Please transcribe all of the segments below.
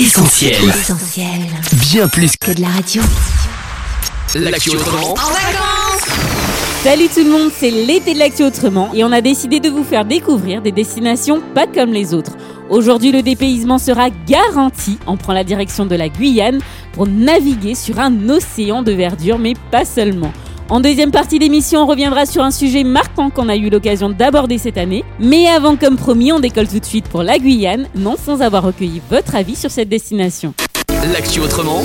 Essentiel. Essentiel. Bien plus Que de la radio. l'actu autrement. Salut tout le monde, c'est l'été de l'actu autrement et on a décidé de vous faire découvrir des destinations pas comme les autres. Aujourd'hui, le dépaysement sera garanti. On prend la direction de la Guyane pour naviguer sur un océan de verdure, mais pas seulement. En deuxième partie d'émission, on reviendra sur un sujet marquant qu'on a eu l'occasion d'aborder cette année. Mais avant, comme promis, on décolle tout de suite pour la Guyane, non sans avoir recueilli votre avis sur cette destination. L'actu autrement.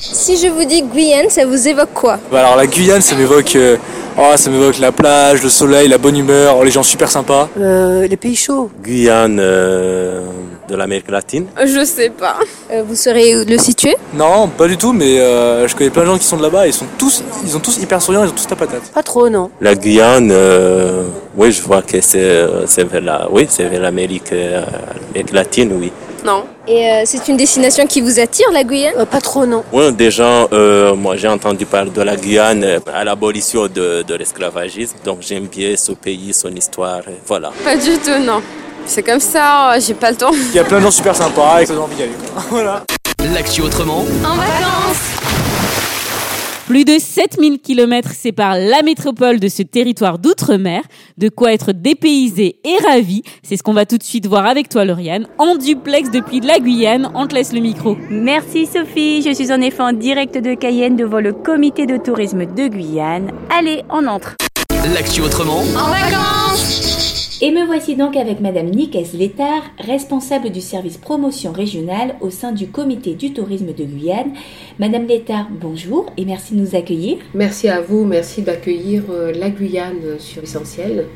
Si je vous dis Guyane, ça vous évoque quoi? Bah alors la Guyane, ça m'évoque, euh, oh, ça m'évoque la plage, le soleil, la bonne humeur, oh, les gens super sympas. Euh, les pays chauds. Guyane euh, de l'Amérique latine. Je sais pas. Euh, vous saurez le situer Non, pas du tout, mais euh, je connais plein de gens qui sont de là-bas. Ils sont tous, ils ont tous hyper souriants, ils ont tous ta patate. Pas trop, non. La Guyane, euh, oui, je vois que c'est euh, c'est vers la, oui, c'est vers l'Amérique euh, latine, oui. Non. Et euh, c'est une destination qui vous attire, la Guyane? Euh, pas trop, non. Oui, déjà, euh, moi j'ai entendu parler de la Guyane à l'abolition de, de l'esclavagisme, donc j'aime bien ce pays, son histoire, voilà. Pas du tout, non. C'est comme ça, j'ai pas le temps. Il y a plein de gens super sympas et ça donne envie d'y aller. quoi. Voilà. L'actu autrement. Plus de 7000 km séparent la métropole de ce territoire d'outre-mer. De quoi être dépaysé et ravi. C'est ce qu'on va tout de suite voir avec toi, Lauriane. En duplex depuis la Guyane. On te laisse le micro. Merci Sophie, je suis en effet en direct de Cayenne devant le comité de tourisme de Guyane. Allez, on entre. L'actu autrement. Et me voici donc avec Madame Nicaise Létard, responsable du service promotion régionale au sein du comité du tourisme de Guyane. Madame Létard, bonjour et merci de nous accueillir. Merci à vous, merci d'accueillir euh, la Guyane sur Essentiel.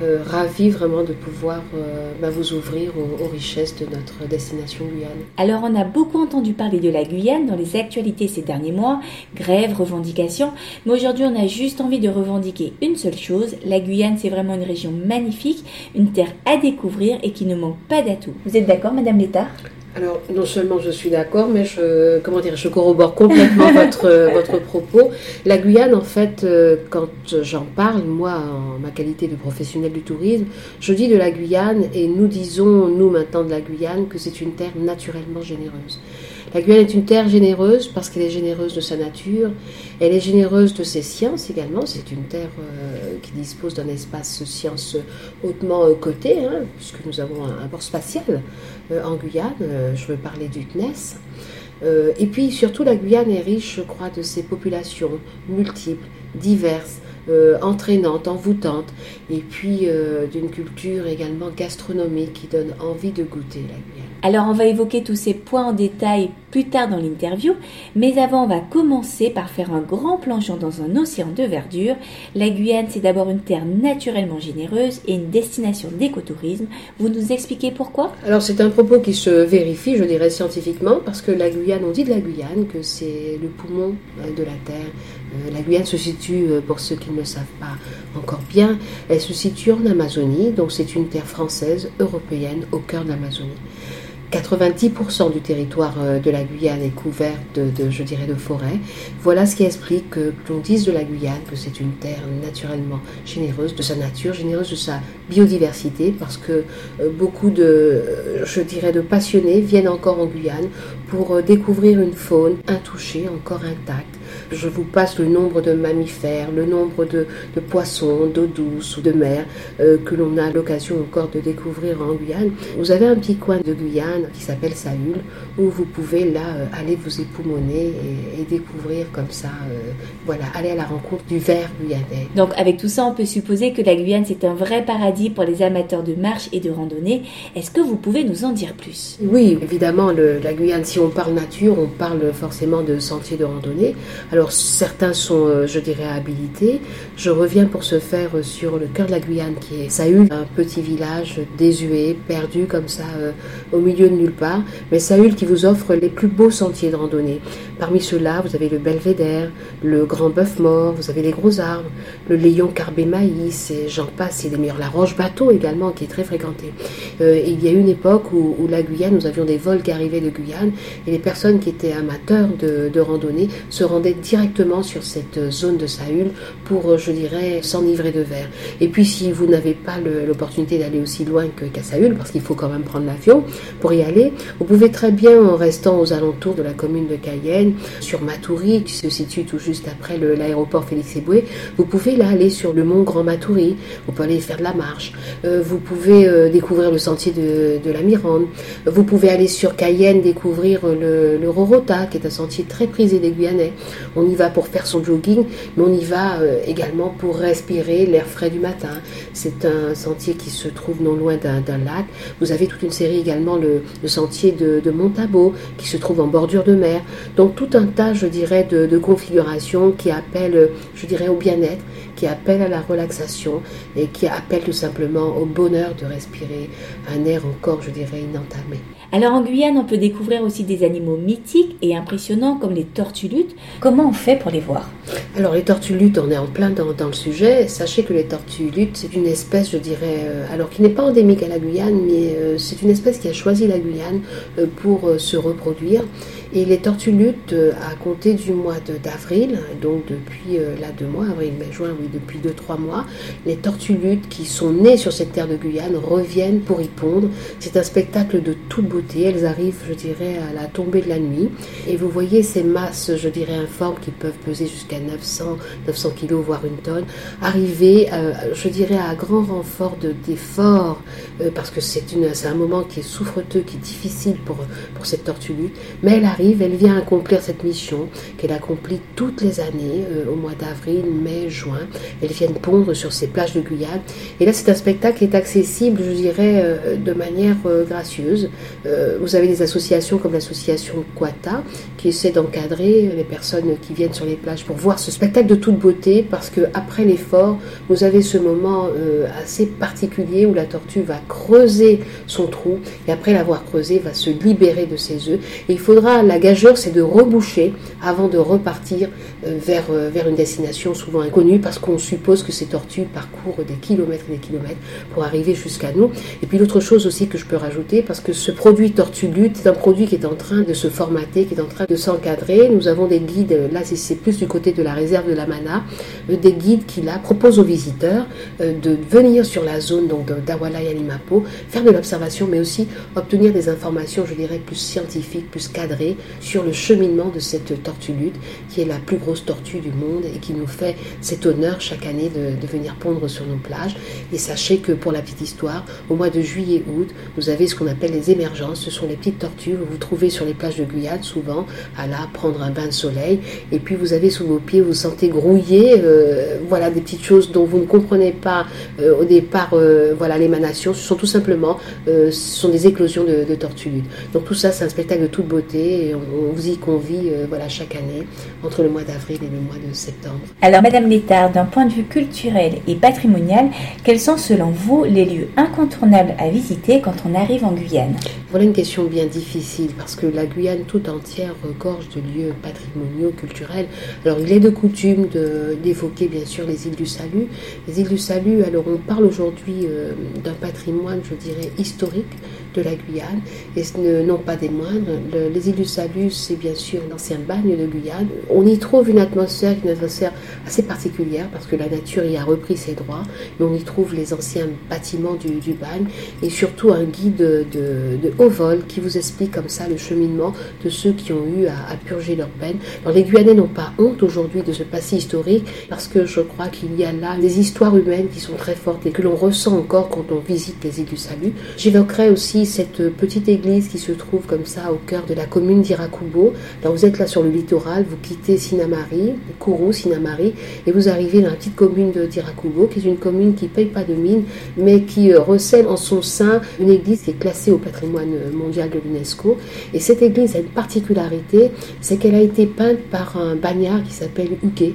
Euh, ravi vraiment de pouvoir euh, bah, vous ouvrir aux, aux richesses de notre destination Guyane. Alors on a beaucoup entendu parler de la Guyane dans les actualités ces derniers mois, grèves, revendications, mais aujourd'hui on a juste envie de revendiquer une seule chose, la Guyane c'est vraiment une région magnifique, une terre à découvrir et qui ne manque pas d'atouts. Vous êtes d'accord Madame Létard? Alors non seulement je suis d'accord, mais je, comment dire, je corrobore complètement votre, votre propos. La Guyane, en fait, euh, quand j'en parle, moi, en ma qualité de professionnel du tourisme, je dis de la Guyane, et nous disons, nous maintenant de la Guyane, que c'est une terre naturellement généreuse. La Guyane est une terre généreuse parce qu'elle est généreuse de sa nature, elle est généreuse de ses sciences également. C'est une terre euh, qui dispose d'un espace sciences hautement euh, coté, hein, puisque nous avons un, port spatial en Guyane. Euh, je veux parler du CNES. Euh, et puis surtout, la Guyane est riche, je crois, de ses populations multiples, diverses, euh, entraînantes, envoûtantes, et puis euh, d'une culture également gastronomique qui donne envie de goûter la Guyane. Alors on va évoquer tous ces points en détail plus tard dans l'interview, mais avant on va commencer par faire un grand plongeon dans un océan de verdure. La Guyane c'est d'abord une terre naturellement généreuse et une destination d'écotourisme. Vous nous expliquez pourquoi? Alors c'est un propos qui se vérifie, je dirais scientifiquement, parce que la Guyane, on dit de la Guyane que c'est le poumon euh, de la Terre. Euh, La Guyane se situe, euh, pour ceux qui ne le savent pas encore bien, elle se situe en Amazonie, donc c'est une terre française, européenne, au cœur de l'Amazonie. 90% du territoire euh, de la Guyane est couvert de, je dirais, de forêt. Voilà ce qui explique que l'on dise de la Guyane que c'est une terre naturellement généreuse de sa nature, généreuse de sa biodiversité, parce que beaucoup de, je dirais, de passionnés viennent encore en Guyane pour découvrir une faune intouchée, encore intacte. Je vous passe le nombre de mammifères, le nombre de, de poissons d'eau douce ou de mer euh, que l'on a l'occasion encore de découvrir en Guyane. Vous avez un petit coin de Guyane qui s'appelle Saül où vous pouvez là euh, aller vous époumoner et, et découvrir comme ça, euh, voilà, aller à la rencontre du ver guyanais. Donc avec tout ça on peut supposer que la Guyane c'est un vrai paradis pour les amateurs de marche et de randonnée. Est-ce que vous pouvez nous en dire plus? Oui, évidemment, le- la Guyane, si on parle nature, on parle forcément de sentiers de randonnée. Alors certains sont, euh, je dirais, habilités. Je reviens pour ce faire euh, sur le cœur de la Guyane, qui est Saül, un petit village désuet, perdu comme ça, euh, au milieu de nulle part. Mais Saül qui vous offre les plus beaux sentiers de randonnée. Parmi ceux-là, vous avez le belvédère, le grand bœuf mort, vous avez les gros arbres, le léon carbé maïs, et j'en passe, et des meilleurs. La roche bateau également, qui est très fréquentée. Il y a une époque où, la Guyane, nous avions des vols qui arrivaient de Guyane, et les personnes qui étaient amateurs de randonnée se rendaient directement sur cette zone de Saül pour, je dirais, s'enivrer de verre. Et puis si vous n'avez pas l'opportunité d'aller aussi loin qu'à Saül, parce qu'il faut quand même prendre l'avion pour y aller, vous pouvez très bien, en restant aux alentours de la commune de Cayenne, sur Matoury, qui se situe tout juste après l'aéroport Félix Éboué, vous pouvez là aller sur le mont Grand Matoury, vous pouvez aller faire de la marche, euh, vous pouvez euh, découvrir le sentier de, la Mirande, vous pouvez aller sur Cayenne découvrir le Rorota, qui est un sentier très prisé des Guyanais. On y va pour faire son jogging, mais on y va euh, également pour respirer l'air frais du matin. C'est un sentier qui se trouve non loin d'un lac. Vous avez toute une série également, le, sentier de, de Montabo, qui se trouve en bordure de mer. Donc tout un tas, je dirais, de, de configurations qui appellent, je dirais, au bien-être, qui appellent à la relaxation et qui appellent tout simplement au bonheur de respirer un air encore, je dirais, inentamé. Alors en Guyane, on peut découvrir aussi des animaux mythiques et impressionnants comme les tortues-luttes. Comment on fait pour les voir? Alors les tortues-luttes, on est en plein dans, le sujet. Sachez que les tortues-luttes, c'est une espèce, je dirais, euh, alors qui n'est pas endémique à la Guyane, mais euh, c'est une espèce qui a choisi la Guyane euh, pour se reproduire. Et les tortues luttes, euh, à compter du mois d'avril, donc depuis euh, là deux mois, avril, mai, juin, oui, depuis deux, trois mois, les tortues luttes qui sont nées sur cette terre de Guyane reviennent pour y pondre. C'est un spectacle de toute beauté. Elles arrivent, je dirais, à la tombée de la nuit. Et vous voyez ces masses, je dirais, informes qui peuvent peser jusqu'à 900, 900 kilos, voire une tonne, arriver, euh, je dirais, à grand renfort d'efforts, parce que c'est un moment qui est souffreteux, qui est difficile pour, pour cette tortue lutte. Mais elle vient accomplir cette mission qu'elle accomplit toutes les années, euh, au mois d'avril, mai, juin. Elles viennent pondre sur ces plages de Guyane. Et là, c'est un spectacle qui est accessible, je dirais, euh, de manière euh, gracieuse. vous avez des associations comme l'association Quata qui essaie d'encadrer les personnes qui viennent sur les plages pour voir ce spectacle de toute beauté parce que après l'effort, vous avez ce moment assez particulier où la tortue va creuser son trou et après l'avoir creusé, va se libérer de ses œufs. Il faudra la gageure, c'est de reboucher avant de repartir euh, vers, euh, vers une destination souvent inconnue parce qu'on suppose que ces tortues parcourent des kilomètres et des kilomètres pour arriver jusqu'à nous. Et puis l'autre chose aussi que je peux rajouter, parce que ce produit Tortue Lutte, c'est un produit qui est en train de se formater, qui est en train de s'encadrer. Nous avons des guides, là c'est plus du côté de la réserve de la Mana, euh, des guides qui là proposent aux visiteurs de venir sur la zone donc d'Awala et Alimapo, faire de l'observation, mais aussi obtenir des informations, je dirais, plus scientifiques, plus cadrées sur le cheminement de cette tortue lutte, qui est la plus grosse tortue du monde et qui nous fait cet honneur chaque année de, venir pondre sur nos plages. Et sachez que pour la petite histoire, au mois de juillet-août, vous avez ce qu'on appelle les émergences. Ce sont les petites tortues que vous trouvez sur les plages de Guyane, souvent, à la prendre un bain de soleil. Et puis vous avez sous vos pieds, vous sentez grouiller, euh, voilà, des petites choses dont vous ne comprenez pas euh, au départ, euh, voilà, l'émanation. Ce sont tout simplement, sont des éclosions de, de tortues luttes. Donc tout ça, c'est un spectacle de toute beauté on, vous y convie euh, voilà, chaque année entre le mois d'avril et le mois de septembre. Alors Madame Létard, d'un point de vue culturel et patrimonial, quels sont selon vous les lieux incontournables à visiter quand on arrive en Guyane? Voilà une question bien difficile parce que la Guyane tout entière regorge de lieux patrimoniaux, culturels. Alors il est de coutume d'évoquer bien sûr les îles du Salut. Les îles du Salut, alors on parle aujourd'hui euh, d'un patrimoine, je dirais, historique de la Guyane, et non pas des moindres. les îles du Salut, c'est bien sûr l'ancien bagne de Guyane. On y trouve une atmosphère, une atmosphère assez particulière, parce que la nature y a repris ses droits, mais on y trouve les anciens bâtiments du, bagne, et surtout un guide de, haut vol qui vous explique comme ça le cheminement de ceux qui ont eu à, purger leur peine. Alors les Guyanais n'ont pas honte aujourd'hui de ce passé historique, parce que je crois qu'il y a là des histoires humaines qui sont très fortes et que l'on ressent encore quand on visite les îles du Salut. J'évoquerai aussi cette petite église qui se trouve comme ça au cœur de la commune d'Irakubo. Alors vous êtes là sur le littoral, vous quittez Sinamari, Kourou, Sinamari, et vous arrivez dans la petite commune d'Irakubo, qui est une commune qui ne paye pas de mine, mais qui euh, recèle en son sein une église qui est classée au patrimoine mondial de l'UNESCO. Et cette église a une particularité, c'est qu'elle a été peinte par un bagnard qui s'appelle Huguet.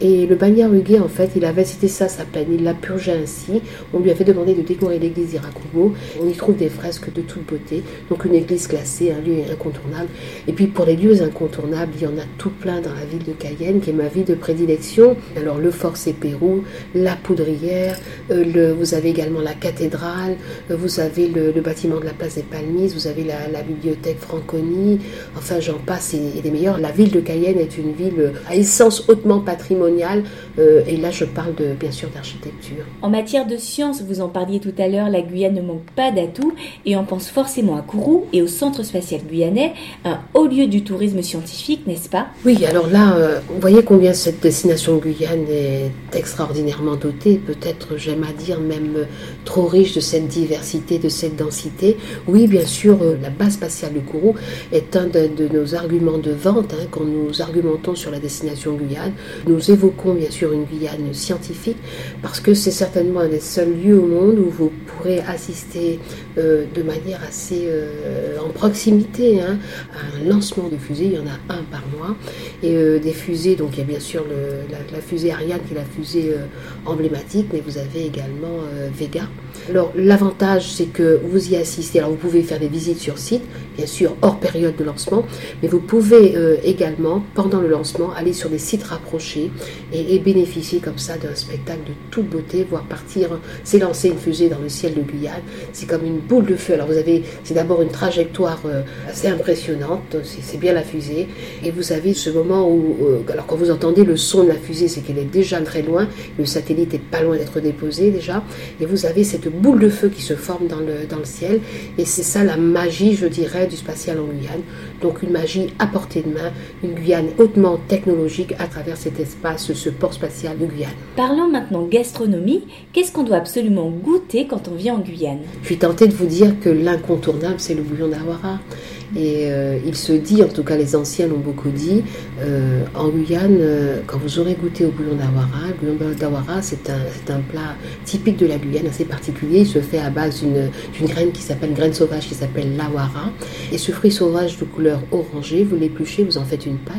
Et le bagnard Huguet, en fait, il avait cité ça sa peine, il l'a purgé ainsi. On lui avait demandé de décorer l'église d'Irakugo. On y trouve des fresques de toute beauté. Donc une église classée, un lieu incontournable. Et puis pour les lieux incontournables, il y en a tout plein dans la ville de Cayenne, qui est ma ville de prédilection. Alors le Fort Pérou, la Poudrière, euh, vous avez également la cathédrale, euh, vous avez le, bâtiment de la place des Palmises, vous avez la, bibliothèque Franconi, enfin j'en passe et, des meilleurs. La ville de Cayenne est une ville à essence hautement patrimoniale, euh, et là je parle de, bien sûr d'architecture. En matière de sciences, vous en parliez tout à l'heure, la Guyane ne manque pas d'atouts, et on pense forcément à Kourou et au Centre spatial guyanais, un haut lieu du tourisme scientifique, n'est-ce pas? Oui, alors là, vous voyez combien cette destination Guyane est extraordinairement dotée, peut-être j'aime à dire même trop riche de cette diversité, de cette densité. Oui, bien sûr, euh, la base spatiale de Kourou est un de, nos arguments de vente hein, quand nous argumentons sur la destination Guyane. Nous évoquons bien sûr une Guyane scientifique parce que c'est certainement un des seuls lieux au monde où vous pourrez assister euh, de manière assez euh, en proximité hein, à un lancement de fusée. Il y en a un par mois. Et des fusées, donc il y a bien sûr la, la, fusée Ariane qui est la fusée emblématique, mais vous avez également Vega. Alors l'avantage c'est que vous y assistez, alors vous pouvez faire des visites sur site, bien sûr hors période de lancement, mais vous pouvez euh, également pendant le lancement aller sur des sites rapprochés et, bénéficier comme ça d'un spectacle de toute beauté, voir partir, s'élancer une fusée dans le ciel de Guyane. C'est comme une boule de feu. Alors vous avez, c'est d'abord une trajectoire euh, assez impressionnante, c'est bien la fusée, et vous avez ce moment où, euh, alors quand vous entendez le son de la fusée, c'est qu'elle est déjà très loin, le satellite est pas loin d'être déposé déjà, et vous avez cette boule de feu qui se forme dans le, dans le ciel. Et c'est ça la magie, je dirais, du spatial en Guyane. Donc une magie à portée de main, une Guyane hautement technologique à travers cet espace, ce port spatial de Guyane. Parlons maintenant gastronomie. Qu'est-ce qu'on doit absolument goûter quand on vient en Guyane? Je suis tentée de vous dire que l'incontournable, c'est le bouillon d'Awara. Et euh, il se dit, en tout cas les anciens l'ont beaucoup dit, euh, en Guyane, euh, quand vous aurez goûté au bouillon d'Awara, le bouillon d'Awara c'est un, un, plat typique de la Guyane, assez particulier. Il se fait à base d'une graine qui s'appelle graine sauvage, qui s'appelle l'Awara. Et ce fruit sauvage de couleur orangée, vous l'épluchez, vous en faites une pâte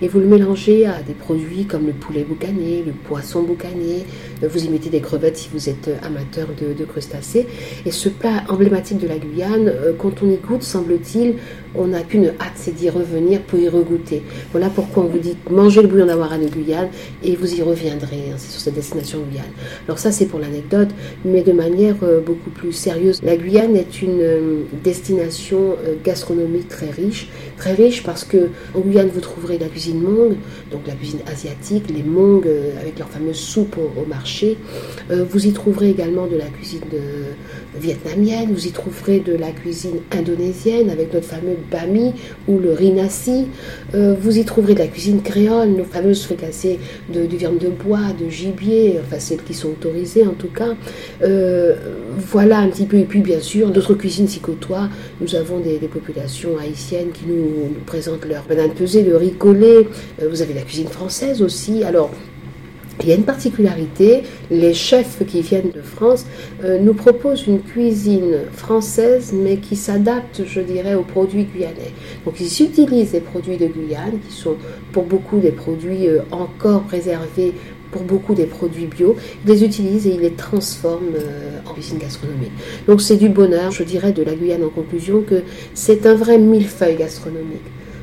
et vous le mélangez à des produits comme le poulet boucané, le poisson boucané. Vous y mettez des crevettes si vous êtes amateur de, de crustacés. Et ce plat emblématique de la Guyane, quand on y goûte, semble-t-il, on n'a qu'une hâte, c'est d'y revenir pour y regoûter. Voilà pourquoi on vous dit mangez le bouillon d'Awara de Guyane et vous y reviendrez. Hein, c'est sur cette destination Guyane. Alors ça c'est pour l'anecdote, mais de manière euh, beaucoup plus sérieuse. La Guyane est une euh, destination euh, gastronomique très riche, très riche parce que en Guyane vous trouverez la cuisine Hmong, donc la cuisine asiatique, les Hmong avec leur fameuse soupe au, marché. vous y trouverez également de la cuisine vietnamienne, vous y trouverez de la cuisine indonésienne avec notre fameux bami ou le rinassi. Euh, vous y trouverez de la cuisine créole, nos fameuses fricassées de, de viande de bois, de gibier, enfin celles qui sont autorisées en tout cas. Euh, voilà un petit peu. Et puis bien sûr, d'autres cuisines s'y côtoient. Nous avons des, populations haïtiennes qui nous, présentent leur banane pesée, le riz collé. Euh, vous avez la cuisine française aussi. Alors il y a une particularité, les chefs qui viennent de France euh, nous proposent une cuisine française, mais qui s'adapte, je dirais, aux produits guyanais. Donc ils utilisent des produits de Guyane, qui sont pour beaucoup des produits euh, encore préservés, pour beaucoup des produits bio. Ils les utilisent et ils les transforment euh, en cuisine gastronomique. Donc c'est du bonheur, je dirais, de la Guyane en conclusion, que c'est un vrai millefeuille gastronomique.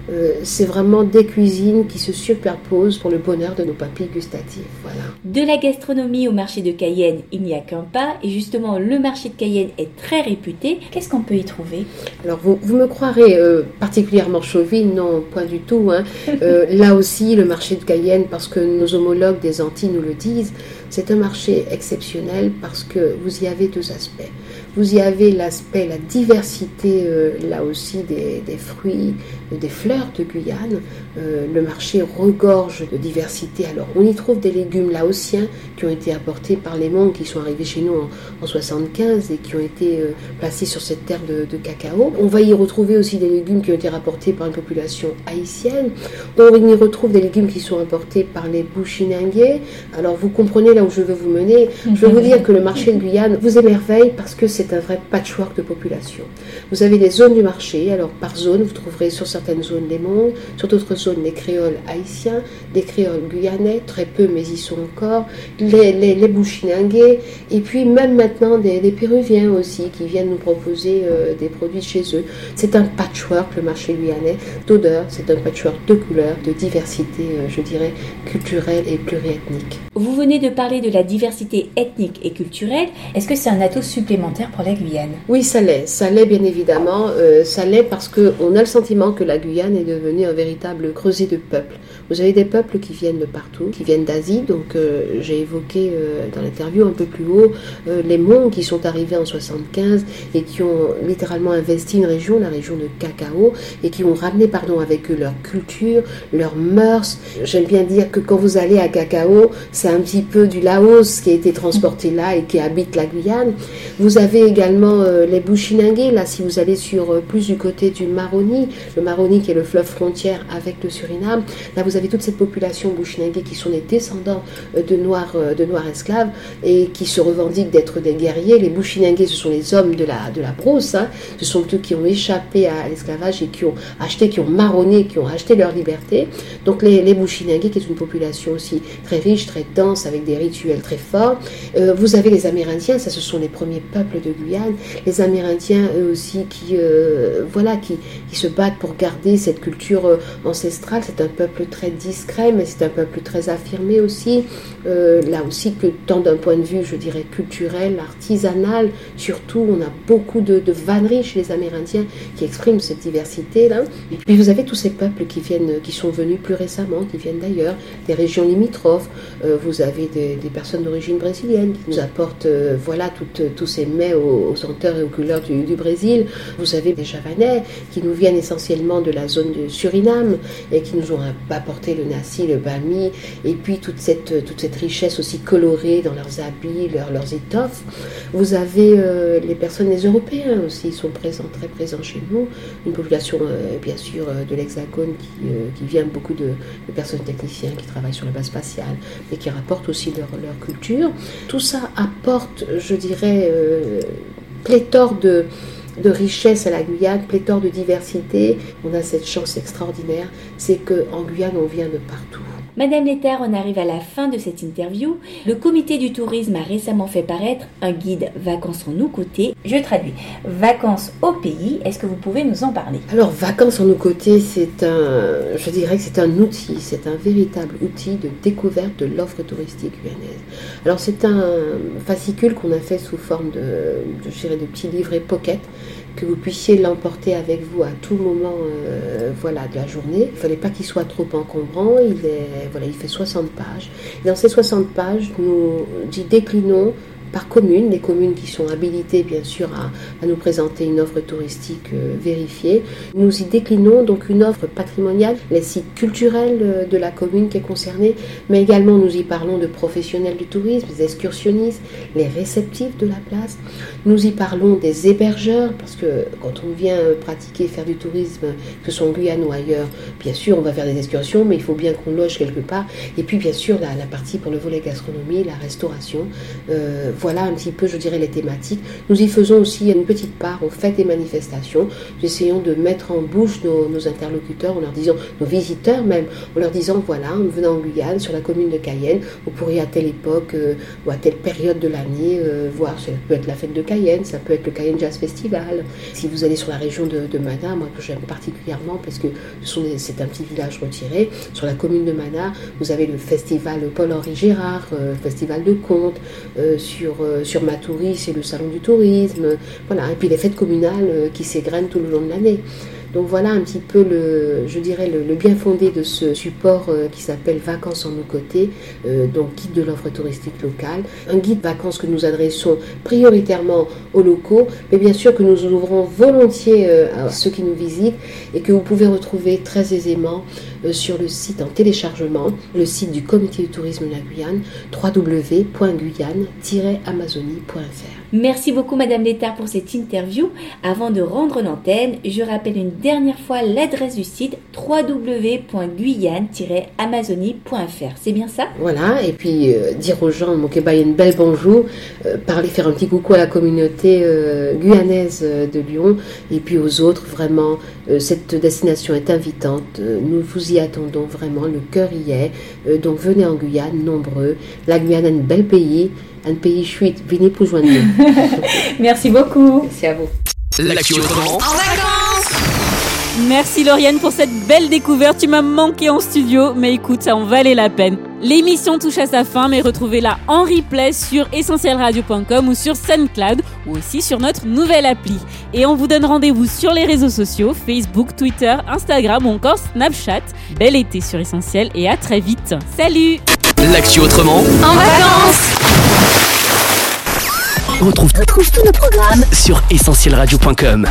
Euh, c'est vraiment des cuisines qui se superposent pour le bonheur de nos papilles gustatives. Voilà. De la gastronomie au marché de Cayenne, il n'y a qu'un pas. Et justement, le marché de Cayenne est très réputé. Qu'est-ce qu'on peut y trouver? Alors, vous, vous, me croirez euh, particulièrement chauvine, non, point du tout. Hein. Euh, là aussi, le marché de Cayenne, parce que nos homologues des Antilles nous le disent, c'est un marché exceptionnel parce que vous y avez deux aspects. Vous y avez l'aspect, la diversité, là aussi, des, fruits, des fleurs de Guyane. Euh, le marché regorge de diversité. Alors, on y trouve des légumes laotiens qui ont été apportés par les monks qui sont arrivés chez nous en, en 75 et qui ont été euh, placés sur cette terre de, cacao. On va y retrouver aussi des légumes qui ont été rapportés par une population haïtienne. On y retrouve des légumes qui sont apportés par les Bouchiningués. Alors, vous comprenez là où je veux vous mener. Je veux vous dire que le marché de Guyane vous émerveille parce que c'est un vrai patchwork de population. Vous avez des zones du marché, alors par zone, vous trouverez sur certaines zones des mondes, sur d'autres zones des créoles haïtiens, des créoles guyanais, très peu mais ils sont encore, les, les, les bouchiningués, et puis même maintenant des, des péruviens aussi qui viennent nous proposer euh, des produits chez eux. C'est un patchwork le marché guyanais d'odeurs, c'est un patchwork de couleurs, de diversité, euh, je dirais, culturelle et pluriethnique. Vous venez de parler de la diversité ethnique et culturelle. Est-ce que c'est un atout supplémentaire pour la Guyane? Oui, ça l'est. Ça l'est bien évidemment. Euh, ça l'est parce qu'on a le sentiment que la Guyane est devenue un véritable creuset de peuples. Vous avez des peuples qui viennent de partout, qui viennent d'Asie. Donc euh, j'ai évoqué euh, dans l'interview un peu plus haut euh, les Hmong qui sont arrivés en 75 et qui ont littéralement investi une région, la région de cacao, et qui ont ramené pardon avec eux leur culture, leurs mœurs. J'aime bien dire que quand vous allez à cacao, c'est un petit peu du Laos qui a été transporté là et qui habite la Guyane. Vous avez également les Bushinangués, là si vous allez sur plus du côté du Maroni, le Maroni qui est le fleuve frontière avec le Suriname, là vous avez toute cette population Bushinangués qui sont des descendants euh, de noirs euh, de noirs esclaves et qui se revendiquent d'être des guerriers. Les Bushinangués ce sont les hommes de la de la brousse, hein. ce sont eux qui ont échappé à l'esclavage et qui ont acheté, qui ont marronné, qui ont acheté leur liberté. Donc les, les qui est une population aussi très riche, très dense, avec des rituels très forts. Euh, vous avez les Amérindiens, ça ce sont les premiers peuples de Guyane. Les Amérindiens eux aussi qui voilà qui, qui se battent pour garder cette culture euh, ancestrale. C'est un peuple très discret, mais c'est un peuple très affirmé aussi. Euh, là aussi que tant d'un point de vue, je dirais culturel, artisanal, surtout on a beaucoup de, vanneries chez les Amérindiens qui expriment cette diversité. Et puis vous avez tous ces peuples qui viennent, qui sont venus plus récemment, qui viennent d'ailleurs, des régions limitrophes. Euh, vous avez des, personnes d'origine brésilienne qui nous apportent, voilà, tous ces mets aux, aux senteurs et aux couleurs du, du Brésil. Vous avez des Javanais qui nous viennent essentiellement de la zone de Suriname et qui nous ont apporté le nasi, le bami, et puis toute cette, toute cette richesse aussi colorée dans leurs habits, leurs, leurs étoffes. Vous avez euh, les personnes, les Européens aussi, sont présents, très présents chez nous. Une population, euh, bien sûr, euh, de l'Hexagone qui, qui vient beaucoup de, personnes techniciens qui travaillent sur la base spatiale, mais qui rapportent aussi leur, leur culture. Tout ça apporte, je dirais, pléthore de, de richesse à la Guyane, pléthore de diversité. On a cette chance extraordinaire, c'est qu'en Guyane, on vient de partout. Madame Létard, on arrive à la fin de cette interview. Le comité du tourisme a récemment fait paraître un guide Vacances en nous côtés. Je traduis. Vacances au pays. Est-ce que vous pouvez nous en parler? Alors, Vacances en nos côtés, c'est un, je dirais que c'est un outil, c'est un véritable outil de découverte de l'offre touristique guyanaise. Alors, c'est un fascicule qu'on a fait sous forme de, de, je dirais, de petits livrets pocket que vous puissiez l'emporter avec vous à tout moment euh, voilà, de la journée. Il ne fallait pas qu'il soit trop encombrant. Il, fait 60 pages. Dans ces 60 pages, nous y déclinons par commune, les communes qui sont habilitées bien sûr à, nous présenter une offre touristique euh, vérifiée. Nous y déclinons donc une offre patrimoniale, les sites culturels euh, de la commune qui est concernée, mais également nous y parlons de professionnels du tourisme, des excursionnistes, les réceptifs de la place. Nous y parlons des hébergeurs, parce que quand on vient euh, pratiquer, faire du tourisme, que ce soit en Guyane ou ailleurs, bien sûr on va faire des excursions, mais il faut bien qu'on loge quelque part. Et puis bien sûr la, partie pour le volet gastronomie, la restauration. Voilà un petit peu, je dirais, les thématiques. Nous y faisons aussi une petite part aux fêtes et manifestations. Nous essayons de mettre en bouche nos, interlocuteurs, en leur disant, nos visiteurs même, en leur disant, voilà, en venant en Guyane, sur la commune de Cayenne, vous pourriez à telle époque euh, ou à telle période de l'année euh, voir, ça peut être la fête de Cayenne, ça peut être le Cayenne Jazz Festival. Si vous allez sur la région de, de Mana, moi que j'aime particulièrement parce que c'est un petit village retiré, sur la commune de Mana, vous avez le festival Paul-Henri Gérard, euh, festival de contes, euh, sur, euh, sur Matoury, c'est le salon du tourisme, voilà, et puis les fêtes communales euh, qui s'égrènent tout le long de l'année. Donc voilà un petit peu le, je dirais le, bien fondé de ce support euh, qui s'appelle Vacances en nos côtés, euh, donc guide de l'offre touristique locale, un guide vacances que nous adressons prioritairement aux locaux, mais bien sûr que nous ouvrons volontiers euh, à ceux qui nous visitent et que vous pouvez retrouver très aisément sur le site en téléchargement, le site du comité du tourisme de la Guyane, www.guyane-amazonie.fr. Merci beaucoup Madame Létard pour cette interview. Avant de rendre l'antenne, je rappelle une dernière fois l'adresse du site www.guyane-amazonie.fr. C'est bien ça? Voilà, et puis euh, dire aux gens, Mokeba, une belle bonjour, euh, parler, faire un petit coucou à la communauté euh, guyanaise de Lyon, et puis aux autres, vraiment, euh, cette destination est invitante, nous vous y attendons vraiment, le cœur y est, Euh, donc venez en Guyane, nombreux, la Guyane est un bel pays, un pays chouette, venez pour joindre nous. Merci beaucoup. Merci à vous. L'actu autrement. Merci Lauriane pour cette belle découverte. Tu m'as manqué en studio, mais écoute, ça en valait la peine. L'émission touche à sa fin, mais retrouvez-la en replay sur essentielradio.com ou sur SoundCloud ou aussi sur notre nouvelle appli. Et on vous donne rendez-vous sur les réseaux sociaux, Facebook, Twitter, Instagram ou encore Snapchat. Bel été sur Essentiel et à très vite. Salut L'actu autrement. En vacances On retrouve, tous nos programmes sur essentielradio.com.